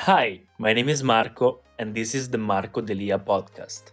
Hi, my name is Marco, and this is the Marco Delia podcast.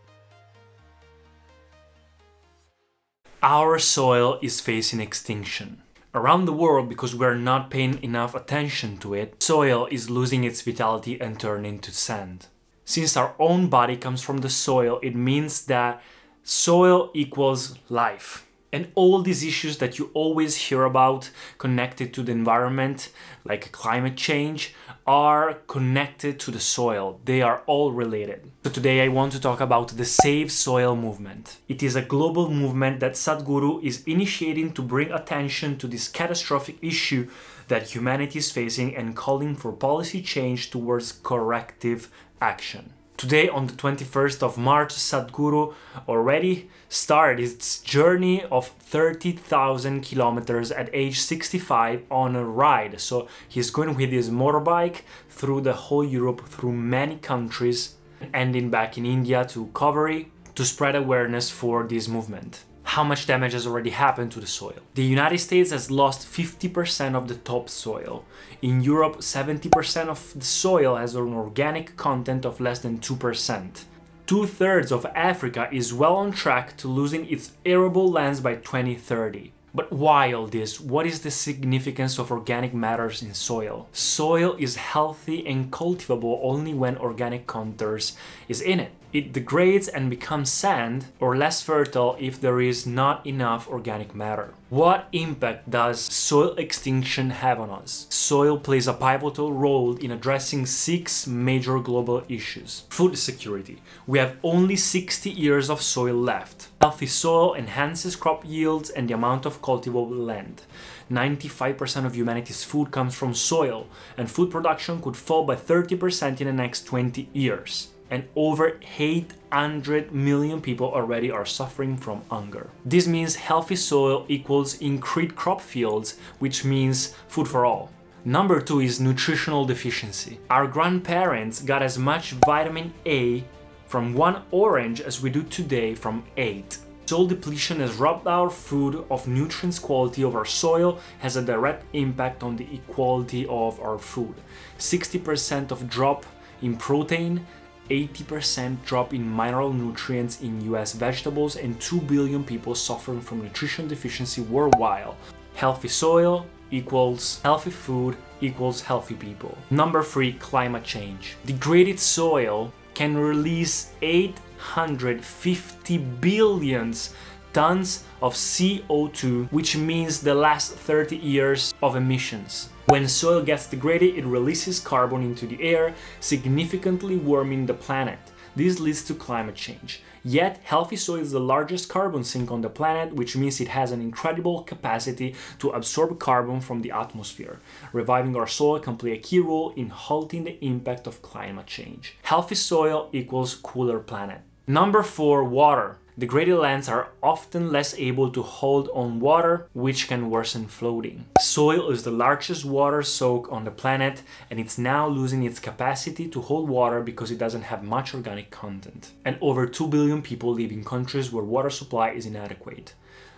Our soil is facing extinction. Around the world, because we're not paying enough attention to it, soil is losing its vitality and turning to sand. Since our own body comes from the soil, it means that soil equals life and all these issues that you always hear about connected to the environment, like climate change, are connected to the soil. They are all related. So today I want to talk about the Save Soil movement. It is a global movement that Sadhguru is initiating to bring attention to this catastrophic issue that humanity is facing and calling for policy change towards corrective action. Today, on the 21st of March, Sadhguru already started his journey of 30,000 kilometers at age 65 on a ride. So he's going with his motorbike through the whole Europe, through many countries, ending back in India to Cauvery to spread awareness for this movement how much damage has already happened to the soil. The United States has lost 50% of the topsoil. In Europe, 70% of the soil has an organic content of less than 2%. Two thirds of Africa is well on track to losing its arable lands by 2030. But why all this? What is the significance of organic matters in soil? Soil is healthy and cultivable only when organic content is in it. It degrades and becomes sand or less fertile if there is not enough organic matter. What impact does soil extinction have on us? Soil plays a pivotal role in addressing six major global issues. Food security. We have only 60 years of soil left. Healthy soil enhances crop yields and the amount of cultivable land. 95% of humanity's food comes from soil, and food production could fall by 30% in the next 20 years and over 800 million people already are suffering from hunger. This means healthy soil equals increased crop fields, which means food for all. Number two is nutritional deficiency. Our grandparents got as much vitamin A from one orange as we do today from eight. Soil depletion has robbed our food of nutrients quality of our soil has a direct impact on the equality of our food. 60% of drop in protein 80% drop in mineral nutrients in US vegetables, and 2 billion people suffering from nutrition deficiency worldwide. Healthy soil equals healthy food equals healthy people. Number three, climate change. Degraded soil can release 850 billions tons of CO2, which means the last 30 years of emissions. When soil gets degraded, it releases carbon into the air, significantly warming the planet. This leads to climate change. Yet, healthy soil is the largest carbon sink on the planet, which means it has an incredible capacity to absorb carbon from the atmosphere. Reviving our soil can play a key role in halting the impact of climate change. Healthy soil equals cooler planet. Number four, water. Degraded lands are often less able to hold on water, which can worsen flooding. Soil is the largest water soak on the planet, and it's now losing its capacity to hold water because it doesn't have much organic content. And over 2 billion people live in countries where water supply is inadequate.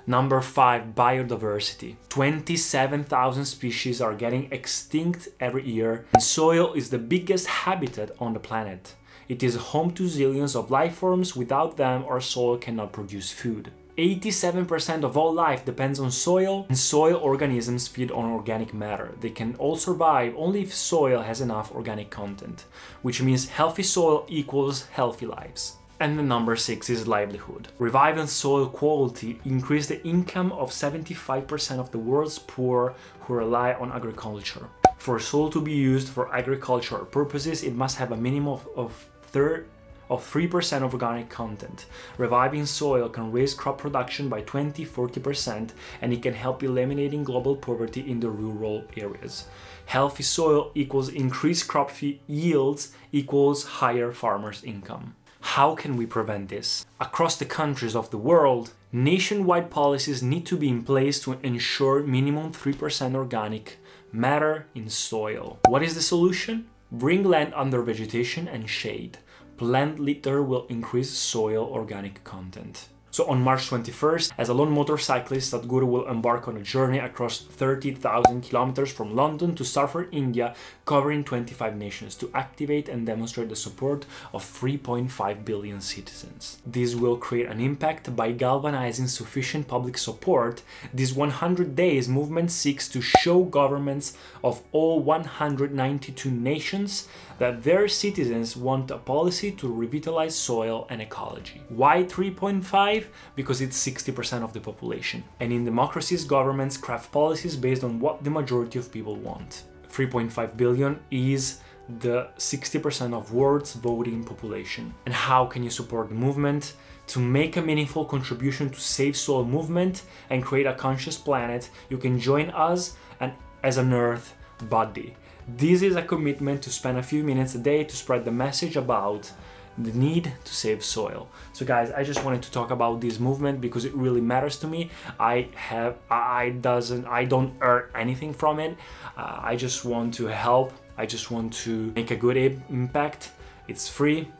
Number 5 biodiversity. 27,000 species are getting extinct every year, and soil is the biggest habitat on the planet. It is home to zillions of life forms. Without them, our soil cannot produce food. 87% of all life depends on soil, and soil organisms feed on organic matter. They can all survive only if soil has enough organic content, which means healthy soil equals healthy lives. And the number six is livelihood. Reviving soil quality increase the income of 75% of the world's poor who rely on agriculture. For soil to be used for agricultural purposes, it must have a minimum of third of 3% of organic content. Reviving soil can raise crop production by 20 40% and it can help eliminating global poverty in the rural areas. Healthy soil equals increased crop yields equals higher farmers' income. How can we prevent this? Across the countries of the world, nationwide policies need to be in place to ensure minimum 3% organic matter in soil. What is the solution? Bring land under vegetation and shade. Plant litter will increase soil organic content. So on March 21st, as a lone motorcyclist, Sadhguru will embark on a journey across 30,000 kilometers from London to southern India, covering 25 nations to activate and demonstrate the support of 3.5 billion citizens. This will create an impact by galvanizing sufficient public support. This 100 days movement seeks to show governments of all 192 nations that their citizens want a policy to revitalize soil and ecology. Why 3.5? Because it's 60% of the population. And in democracies, governments craft policies based on what the majority of people want. 3.5 billion is the 60% of world's voting population. And how can you support the movement? To make a meaningful contribution to Save Soil movement and create a conscious planet, you can join us and as an Earth Buddy. This is a commitment to spend a few minutes a day to spread the message about the need to save soil. So guys, I just wanted to talk about this movement because it really matters to me. I have I doesn't I don't earn anything from it. Uh, I just want to help. I just want to make a good impact. It's free.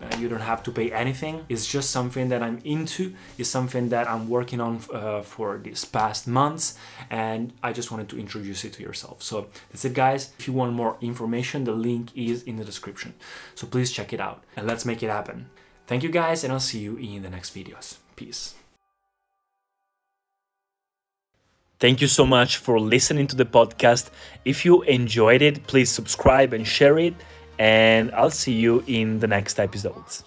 Uh, you don't have to pay anything. It's just something that I'm into. It's something that I'm working on uh, for these past months, and I just wanted to introduce it to yourself. So that's it, guys. If you want more information, the link is in the description. So please check it out and let's make it happen. Thank you, guys, and I'll see you in the next videos. Peace. Thank you so much for listening to the podcast. If you enjoyed it, please subscribe and share it and I'll see you in the next episodes.